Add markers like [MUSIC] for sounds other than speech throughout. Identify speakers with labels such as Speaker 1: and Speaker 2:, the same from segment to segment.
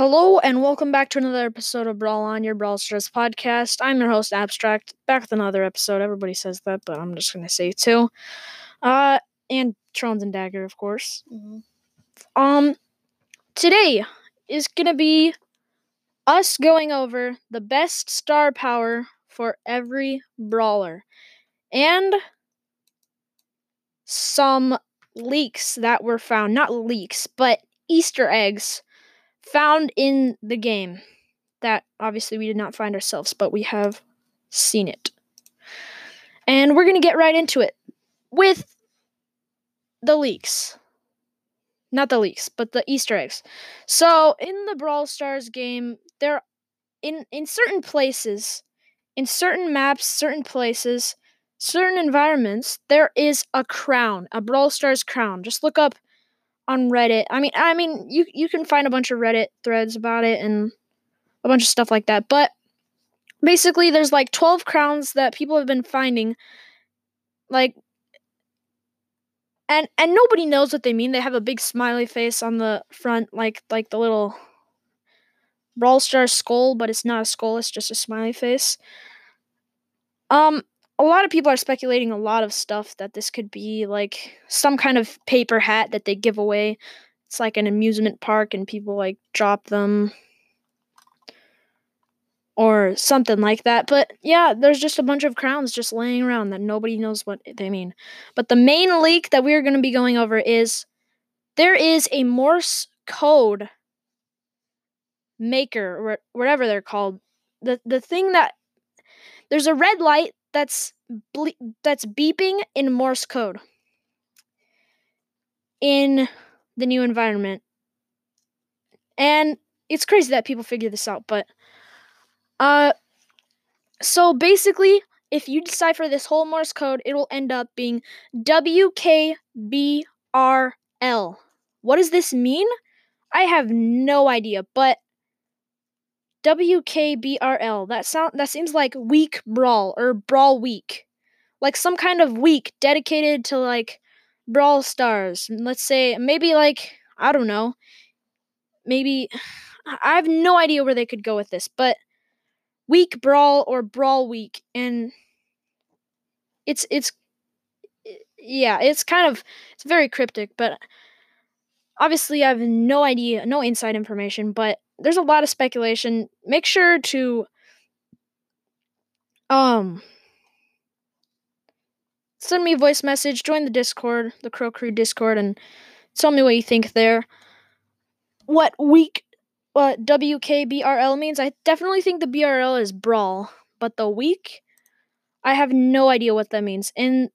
Speaker 1: Hello and welcome back to another episode of Brawl On, your Brawl Stars podcast. I'm your host, Abstract, back with another episode. Everybody says that, but I'm just going to say it too. Uh, and Trons and Dagger, of course.
Speaker 2: Mm-hmm.
Speaker 1: Um, today is going to be us going over the best star power for every brawler and some leaks that were found. Not leaks, but Easter eggs found in the game that obviously we did not find ourselves, but we have seen it. And we're going to get right into it with the leaks. Not the leaks, but the Easter eggs. So, in the Brawl Stars game, there in in certain places, in certain maps, certain places, certain environments, there is a crown, a Brawl Stars crown. Just look up on Reddit. I mean, I mean, you you can find a bunch of Reddit threads about it and a bunch of stuff like that. But basically, there's like 12 crowns that people have been finding, like, and and nobody knows what they mean. They have a big smiley face on the front, like like the little Brawl Star skull, but it's not a skull. It's just a smiley face. Um, a lot of people are speculating a lot of stuff that this could be like some kind of paper hat that they give away. It's like an amusement park and people like drop them or something like that. But yeah, there's just a bunch of crowns just laying around that nobody knows what they mean. But the main leak that we're going to be going over is there is a Morse code maker or whatever they're called. The the thing that there's a red light that's ble- that's beeping in Morse code in the new environment. And it's crazy that people figure this out, but uh so basically if you decipher this whole Morse code, it will end up being WKBRL. What does this mean? I have no idea, but WKBRL. That sound that seems like week brawl or brawl week. Like some kind of week dedicated to like Brawl Stars. Let's say maybe like I don't know. Maybe [SIGHS] I have no idea where they could go with this, but week brawl or brawl week and it's it's yeah, it's kind of it's very cryptic, but obviously I have no idea, no inside information, but there's a lot of speculation. Make sure to um send me a voice message, join the Discord, the Crow Crew Discord, and tell me what you think there. What week WKBRL means? I definitely think the BRL is brawl, but the week I have no idea what that means. And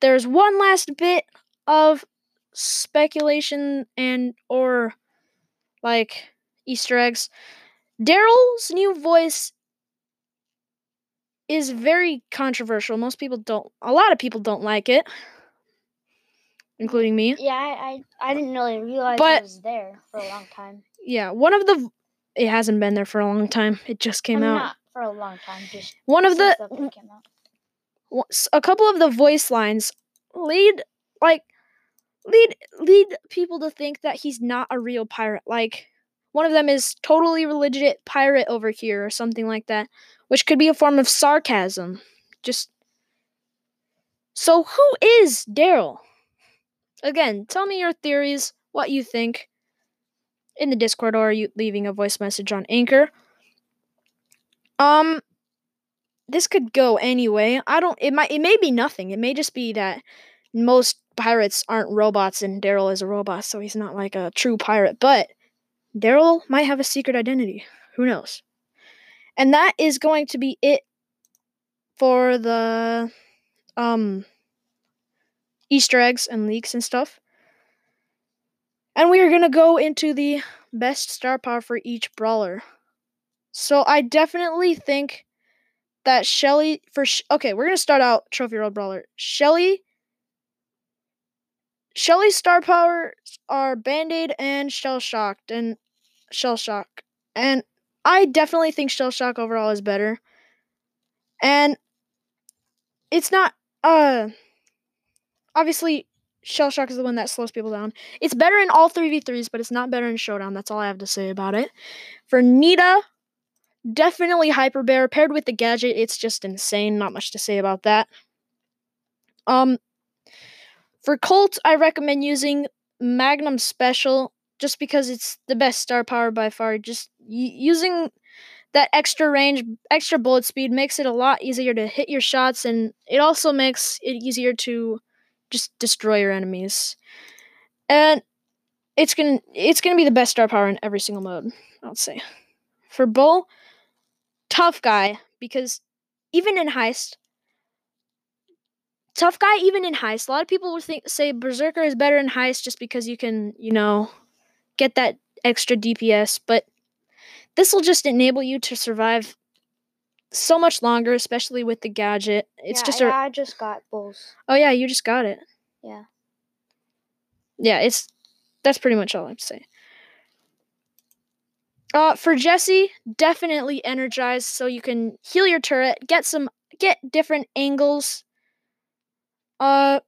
Speaker 1: there's one last bit of speculation and or like Easter eggs. Darryl's new voice is very controversial. Most people don't. A lot of people don't like it, including me.
Speaker 2: Yeah, I I, I didn't really realize
Speaker 1: But-
Speaker 2: it was there for a long time.
Speaker 1: Yeah, one of the. It hasn't been there for a long time. It just came
Speaker 2: I mean,
Speaker 1: out.
Speaker 2: Not for a long time, just
Speaker 1: One of the
Speaker 2: game came out.
Speaker 1: w- s- a couple of the voice lines lead like lead lead people to think that he's not a real pirate like one of them is totally legit pirate over here or something like that which could be a form of sarcasm just so who is Darryl again tell me your theories what you think in the discord or are you leaving a voice message on anchor um this could go anyway. I don't. It might. It may be nothing. It may just be that most pirates aren't robots, and Darryl is a robot, so he's not like a true pirate. But Darryl might have a secret identity. Who knows? And that is going to be it for the um Easter eggs and leaks and stuff. And we are gonna go into the best star power for each brawler. So I definitely think that Shelly for okay, we're gonna start out Trophy Road Brawler. Shelly Shelly's star powers are Band Aid and Shell Shocked and Shell Shock. And I definitely think Shell Shock overall is better. And it's not uh obviously Shell Shock is the one that slows people down. It's better in all 3v3s, but it's not better in Showdown. That's all I have to say about it. For Nita, definitely Hyper Bear. Paired with the gadget, it's just insane. Not much to say about that. Um, for Colt, I recommend using Magnum Special just because it's the best star power by far. Just y- using that extra range, extra bullet speed makes it a lot easier to hit your shots, and it also makes it easier to just destroy your enemies. And it's gonna it's gonna be the best star power in every single mode. I'll say. For Bull, tough guy because even in heist, tough guy even in heist. A lot of people would think say Berserker is better in heist just because you can you know get that extra DPS, but this will just enable you to survive so much longer, especially with the gadget. It's
Speaker 2: yeah,
Speaker 1: just
Speaker 2: yeah,
Speaker 1: a
Speaker 2: I just got bulls.
Speaker 1: oh yeah, you just got it.
Speaker 2: Yeah.
Speaker 1: Yeah, it's that's pretty much all I have to say. Uh, for Jessie, definitely energize so you can heal your turret, get some get different angles. Uh,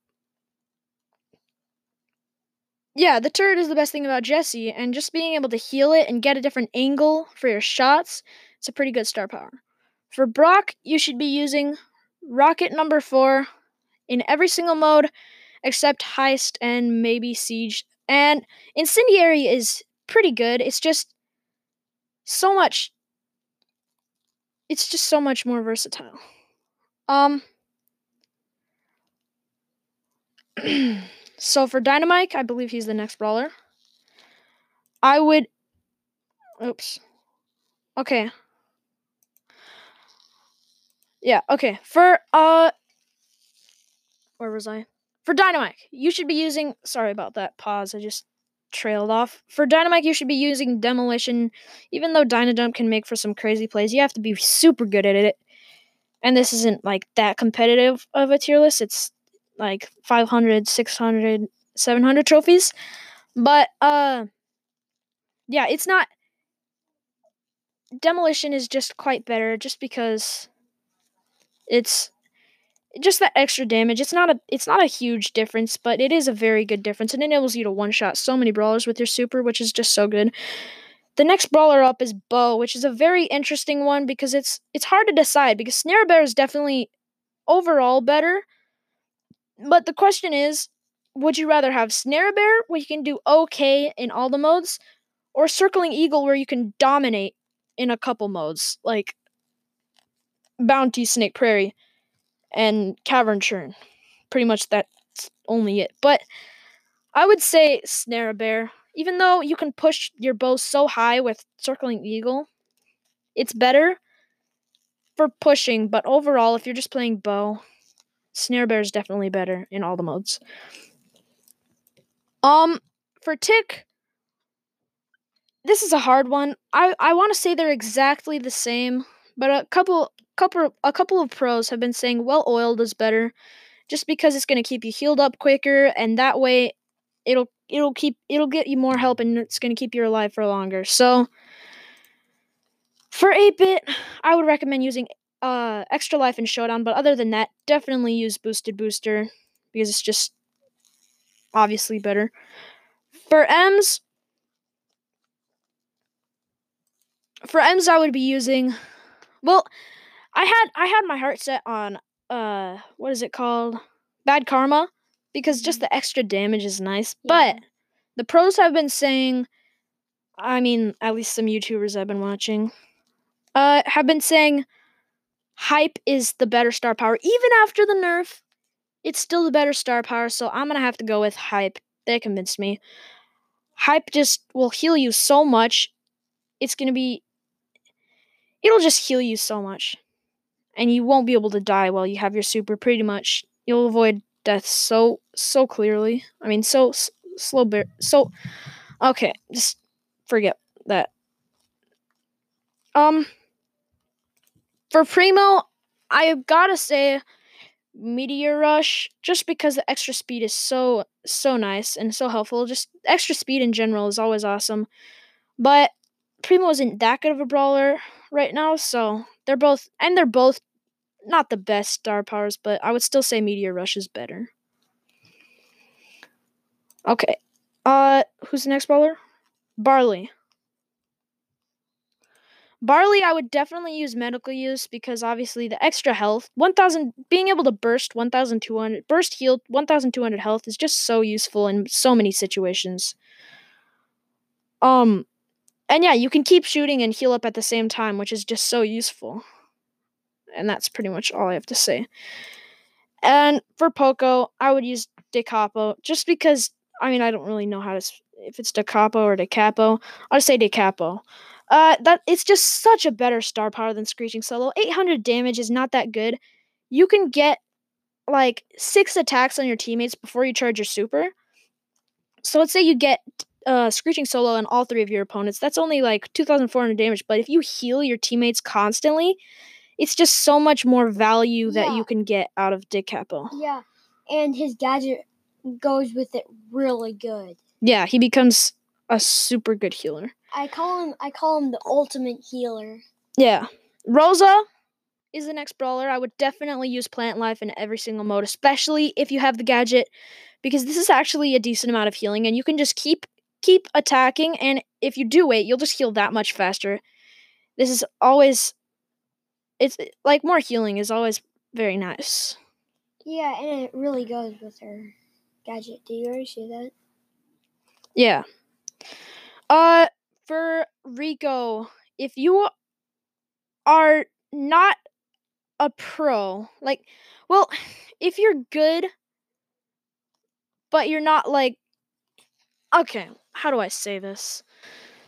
Speaker 1: yeah, the turret is the best thing about Jessie, and just being able to heal it and get a different angle for your shots, it's a pretty good star power. For Brock, you should be using rocket number four in every single mode except heist and maybe siege. And incendiary is pretty good. It's just so much. It's just so much more versatile. Um. So for Dynamike, I believe he's the next brawler. I would. Oops. Okay. Yeah. Okay. For uh. Where was I? For Dynamike, you should be using. Sorry about that pause. I just trailed off. For Dynamike, you should be using Demolition. Even though Dynajump can make for some crazy plays, you have to be super good at it. And this isn't like that competitive of a tier list. It's like 500, 600, 700 trophies. But uh yeah, it's not Demolition is just quite better just because it's just that extra damage. It's not a it's not a huge difference, but it is a very good difference. It enables you to one shot so many brawlers with your super, which is just so good. The next brawler up is Bo, which is a very interesting one because it's it's hard to decide because Snare Bear is definitely overall better. But the question is, would you rather have Snare Bear where you can do okay in all the modes, or Circling Eagle where you can dominate in a couple modes, like Bounty Snake Prairie and Cavern Churn. Pretty much that's only it. But I would say Snare Bear. Even though you can push your Bo so high with Circling Eagle, it's better for pushing, but overall, if you're just playing Bo, Snare Bear is definitely better in all the modes. Um, for Tick, this is a hard one. I, I want to say they're exactly the same, but a couple couple a couple of pros have been saying well oiled is better just because it's going to keep you healed up quicker and that way it'll it'll keep it'll get you more help and it's going to keep you alive for longer. So for 8-bit, I would recommend using uh extra life and showdown, but other than that, definitely use boosted booster because it's just obviously better. For Emz for Emz I would be using well, I had I had my heart set on uh what is it called? Bad Karma because just the extra damage is nice. But the pros have been saying I mean, at least some YouTubers I've been watching uh have been saying hype is the better star power even after the nerf. It's still the better star power, so I'm going to have to go with hype. They convinced me. Hype just will heal you so much. It's going to be it'll just heal you so much and you won't be able to die while you have your super pretty much you'll avoid death so so clearly i mean so slow bear so okay just forget that um for primo i've gotta say meteor rush just because the extra speed is so so nice and so helpful just extra speed in general is always awesome but primo isn't that good of a brawler right now so they're both and they're both not the best star powers, but I would still say Meteor Rush is better. Okay. Uh, who's the next brawler? Barley. Barley, I would definitely use medical use because obviously the extra health, 1000, being able to burst 1200, burst heal 1200 health is just so useful in so many situations. Um, and yeah, you can keep shooting and heal up at the same time, which is just so useful. And that's pretty much all I have to say. And for Poco, I would use De Capo just because, I mean, I don't really know how to, if it's De Capo or De Capo. I'll just say De Capo. Uh, that it's just such a better star power than Screeching Solo. 800 damage is not that good. You can get like six attacks on your teammates before you charge your super. So let's say you get uh, Screeching Solo on all three of your opponents. That's only like 2,400 damage. But if you heal your teammates constantly, it's just so much more value that
Speaker 2: Yeah.
Speaker 1: you can get out of Dick Capo.
Speaker 2: Yeah, and his gadget goes with it really good.
Speaker 1: Yeah, he becomes a super good healer.
Speaker 2: I call him. I call him the ultimate healer.
Speaker 1: Yeah. Rosa is the next brawler. I would definitely use Plant Life in every single mode, especially if you have the gadget, because this is actually a decent amount of healing, and you can just keep keep attacking. And if you do wait, you'll just heal that much faster. This is always, it's like more healing is always very nice.
Speaker 2: Yeah, and it really goes with her gadget. Do you already see that?
Speaker 1: Yeah. Uh, for Rico, if you are not a pro, like, well, [SIGHS] if you're good, but you're not like, okay, how do I say this?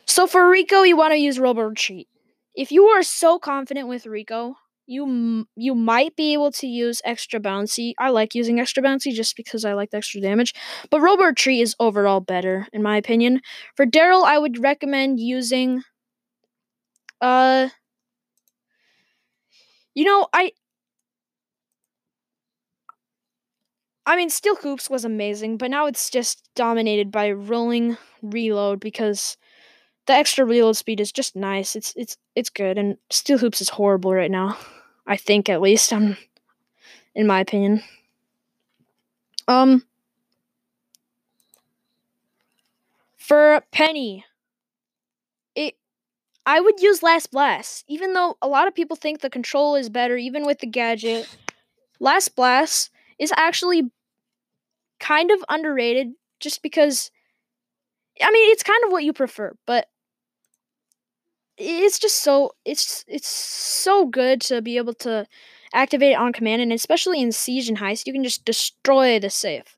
Speaker 1: So for Rico, you want to use Robo Retreat. If you are so confident with Rico, you you might be able to use extra bouncy. I like using extra bouncy just because I like the extra damage. But Robo Tree is overall better in my opinion. For Darryl, I would recommend using uh you know, I I mean Steel Hoops was amazing, but now it's just dominated by rolling reload because the extra reload speed is just nice. It's it's it's good and Steel Hoops is horrible right now. I think at least um in my opinion. Um for Penny, it I would use Last Blast, even though a lot of people think the control is better, even with the gadget. Last Blast is actually kind of underrated, just because. I mean, it's kind of what you prefer, but it's just so it's it's so good to be able to activate it on command, and especially in siege and heist, you can just destroy the safe.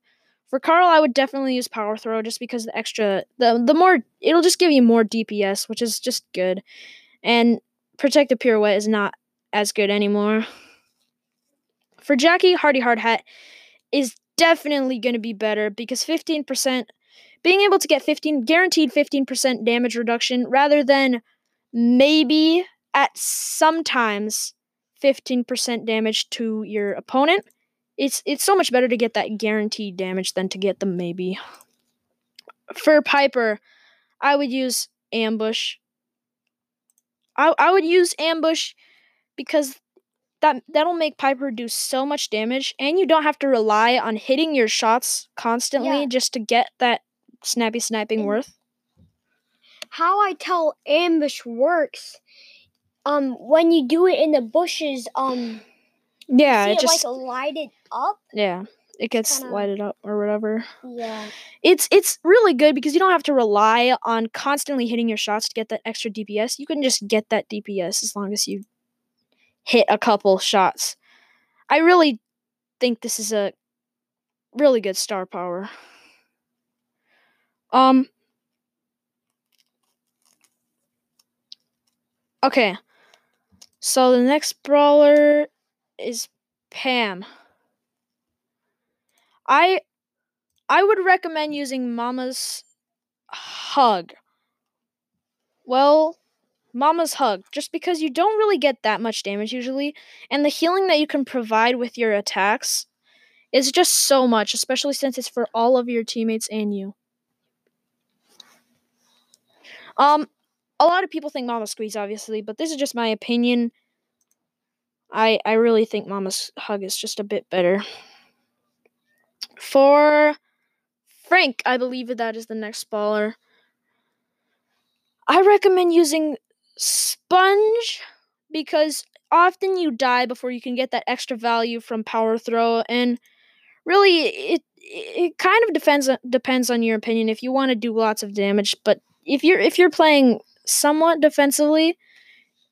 Speaker 1: For Carl, I would definitely use power throw just because the extra the the more it'll just give you more DPS, which is just good. And Protective Pirouette is not as good anymore. For Jacky, Hardy Hard Hat is definitely going to be better because 15% being able to get 15 guaranteed 15% damage reduction rather than maybe at sometimes 15% damage to your opponent it's it's so much better to get that guaranteed damage than to get the maybe. For Piper, I would use ambush. I I would use ambush because that that'll make Piper do so much damage and you don't have to rely on hitting your shots constantly
Speaker 2: Yeah.
Speaker 1: just to get that snappy sniping
Speaker 2: And-
Speaker 1: worth.
Speaker 2: How I tell ambush works. Um, when you do it in the bushes, um,
Speaker 1: Yeah, it
Speaker 2: it
Speaker 1: just
Speaker 2: like lighted up.
Speaker 1: yeah, it gets
Speaker 2: kinda-
Speaker 1: lighted up or whatever.
Speaker 2: Yeah.
Speaker 1: it's it's really good because you don't have to rely on constantly hitting your shots to get that extra DPS. You can just get that DPS as long as you hit a couple shots. I really think this is a really good star power. Um Okay. So the next brawler is Pam. I I would recommend using Mama's Hug. Well, Mama's Hug, just because you don't really get that much damage usually, and the healing that you can provide with your attacks is just so much, especially since it's for all of your teammates and you. Um, a lot of people think Mama Squeeze, obviously, but this is just my opinion. I I really think Mama's Hug is just a bit better. For Frank, I believe that is the next baller. I recommend using Sponge because often you die before you can get that extra value from power throw and really it it kind of depends depends on your opinion if you want to do lots of damage but if you're if you're playing somewhat defensively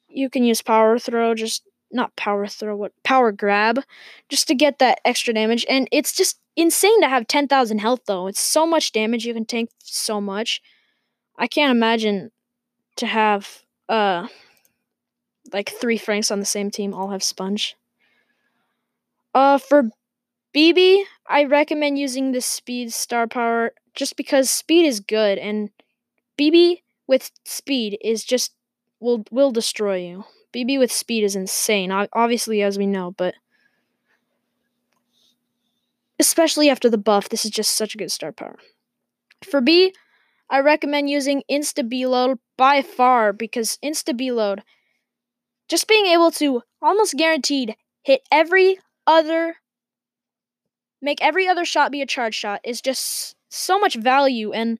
Speaker 1: you can use power throw just not power throw what power grab just to get that extra damage. And it's just insane to have 10,000 health though. It's so much damage you can tank so much. I can't imagine to have uh like three Franks on the same team all have sponge. Uh for Bibi, I recommend using the speed star power just because speed is good. And Bibi with speed is just will will destroy you. Bibi with speed is insane, obviously as we know, but especially after the buff, this is just such a good star power. For Bea, I recommend using Insta Beaload by far because Insta Beaload, just being able to almost guaranteed hit every other, make every other shot be a charge shot is just so much value. And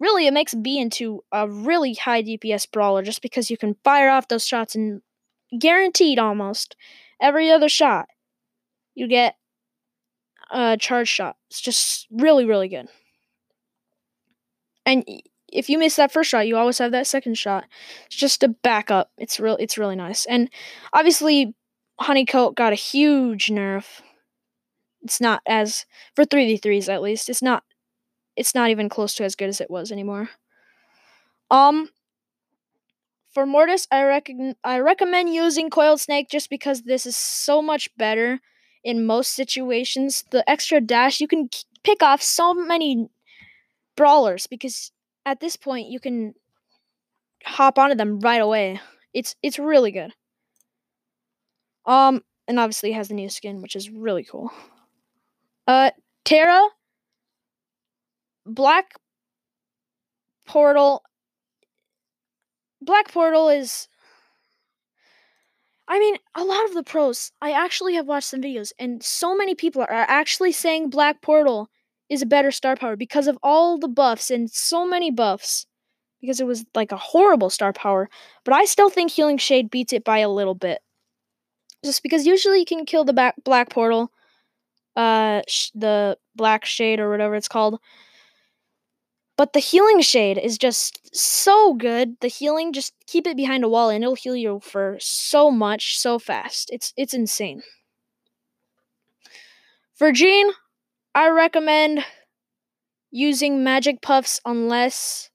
Speaker 1: really, it makes Bea into a really high DPS brawler just because you can fire off those shots and guaranteed almost every other shot you get a charge shot. It's just really, really good. And if you miss that first shot, you always have that second shot. It's just a backup. It's real. It's really nice. And obviously, Honeycoat got a huge nerf. It's not as for three v threes at least. It's not. It's not even close to as good as it was anymore. Um. For Mortis, I reckon I recommend using Coiled Snake just because this is so much better in most situations. The extra dash you can pick off so many brawlers because at this point you can hop onto them right away. It's it's really good. Um and obviously has the new skin which is really cool. Uh Tara Black Portal Black Portal is I mean, a lot of the pros, I actually have watched some videos, and so many people are actually saying Black Portal is a better star power because of all the buffs and so many buffs. Because it was like a horrible star power. But I still think Healing Shade beats it by a little bit. Just because usually you can kill the back black portal, uh, sh- the black shade or whatever it's called. But the healing shade is just so good. The healing, just keep it behind a wall and it'll heal you for so much, so fast. It's it's insane. For Gene, I recommend using magic puffs unless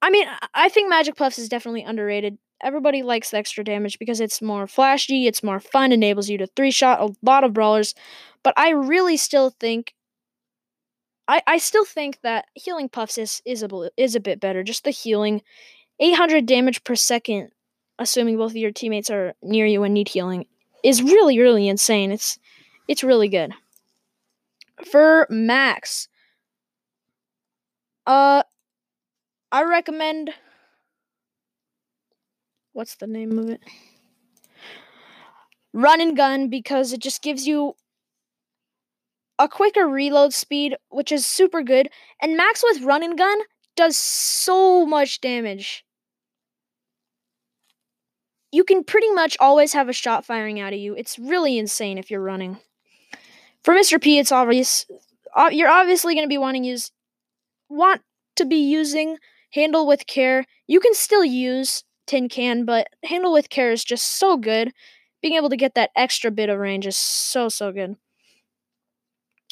Speaker 1: I mean, I think magic puffs is definitely underrated. Everybody likes the extra damage because it's more flashy, it's more fun, enables you to three shot a lot of brawlers. But I really still think I, I still think that healing puffs is is a is a bit better. Just the healing, 800 damage per second, assuming both of your teammates are near you and need healing, is really really insane. It's it's really good for Max. Uh, I recommend. What's the name of it? Run and gun because it just gives you a quicker reload speed, which is super good. And Max with run and gun does so much damage. You can pretty much always have a shot firing out of you. It's really insane if you're running. For Mr. P, it's obvious. Uh, you're obviously going to be wanting use want to be using handle with care. You can still use tin can, but handle with care is just so good. Being able to get that extra bit of range is so so good.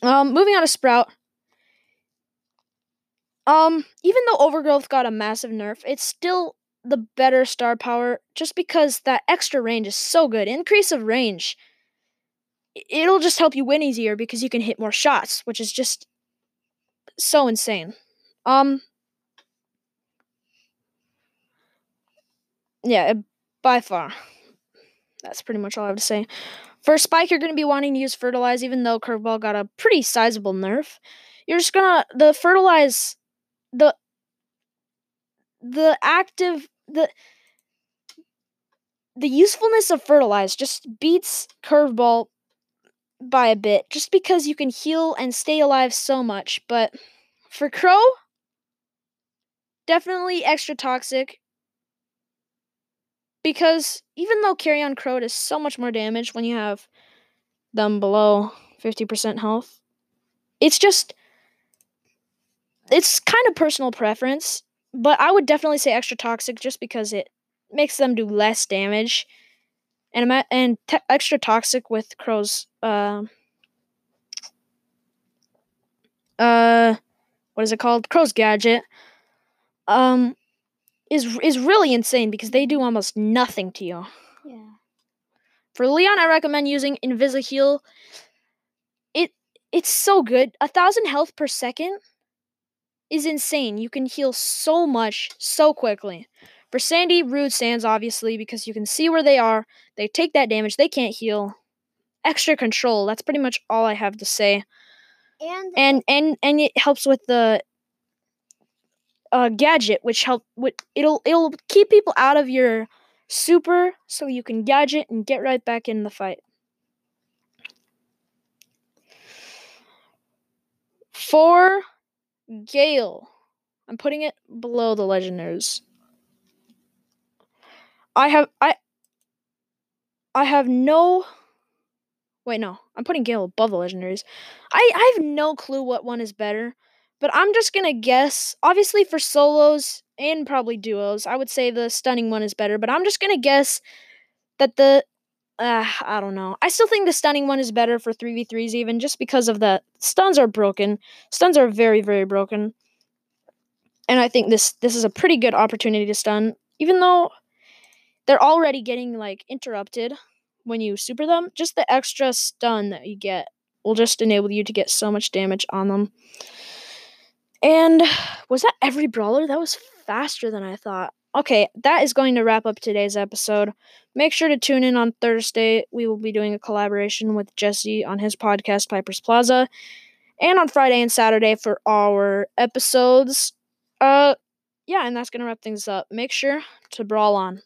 Speaker 1: Um, moving on to Sprout. Um, even though Overgrowth got a massive nerf, it's still the better star power just because that extra range is so good. Increase of range it'll just help you win easier because you can hit more shots, which is just so insane. Um Yeah, by far. That's pretty much all I have to say. For Spike, you're going to be wanting to use Fertilize, even though Curveball got a pretty sizable nerf. You're just gonna the Fertilize the the active the the usefulness of Fertilize just beats Curveball by a bit just because you can heal and stay alive so much. But for Crow, definitely extra toxic. Because even though Carrion Crow does so much more damage when you have them below 50% health, it's just. It's kind of personal preference, but I would definitely say extra toxic just because it makes them do less damage and and te- extra toxic with Crow's uh uh what is it called? Crow's gadget um is is really insane because they do almost nothing to you.
Speaker 2: Yeah.
Speaker 1: For Leon, I recommend using Invisi-Heal. It it's so good. A thousand health per second is insane. You can heal so much so quickly. For Sandy, Rude Sands, obviously, because you can see where they are. They take that damage. They can't heal. Extra control. That's pretty much all I have to say.
Speaker 2: And
Speaker 1: And and and it helps with the uh, gadget, which help with it'll it'll keep people out of your super, so you can gadget and get right back in the fight. For Gale, I'm putting it below the legendaries. I have I I have no Wait, no. I'm putting Gale above the legendaries. I I have no clue what one is better, but I'm just going to guess. Obviously for solos and probably duos, I would say the stunning one is better, but I'm just going to guess that the uh, I don't know. I still think the stunning one is better for 3v3s even just because of the stuns are broken. Stuns are very very broken. And I think this this is a pretty good opportunity to stun even though they're already getting like interrupted when you super them. Just the extra stun that you get will just enable you to get so much damage on them. And was that every brawler? That was faster than I thought. Okay, that is going to wrap up today's episode. Make sure to tune in on Thursday. We will be doing a collaboration with Jesse on his podcast, Piper's Plaza, and on Friday and Saturday for our episodes. Uh, yeah, and that's going to wrap things up. Make sure to brawl on.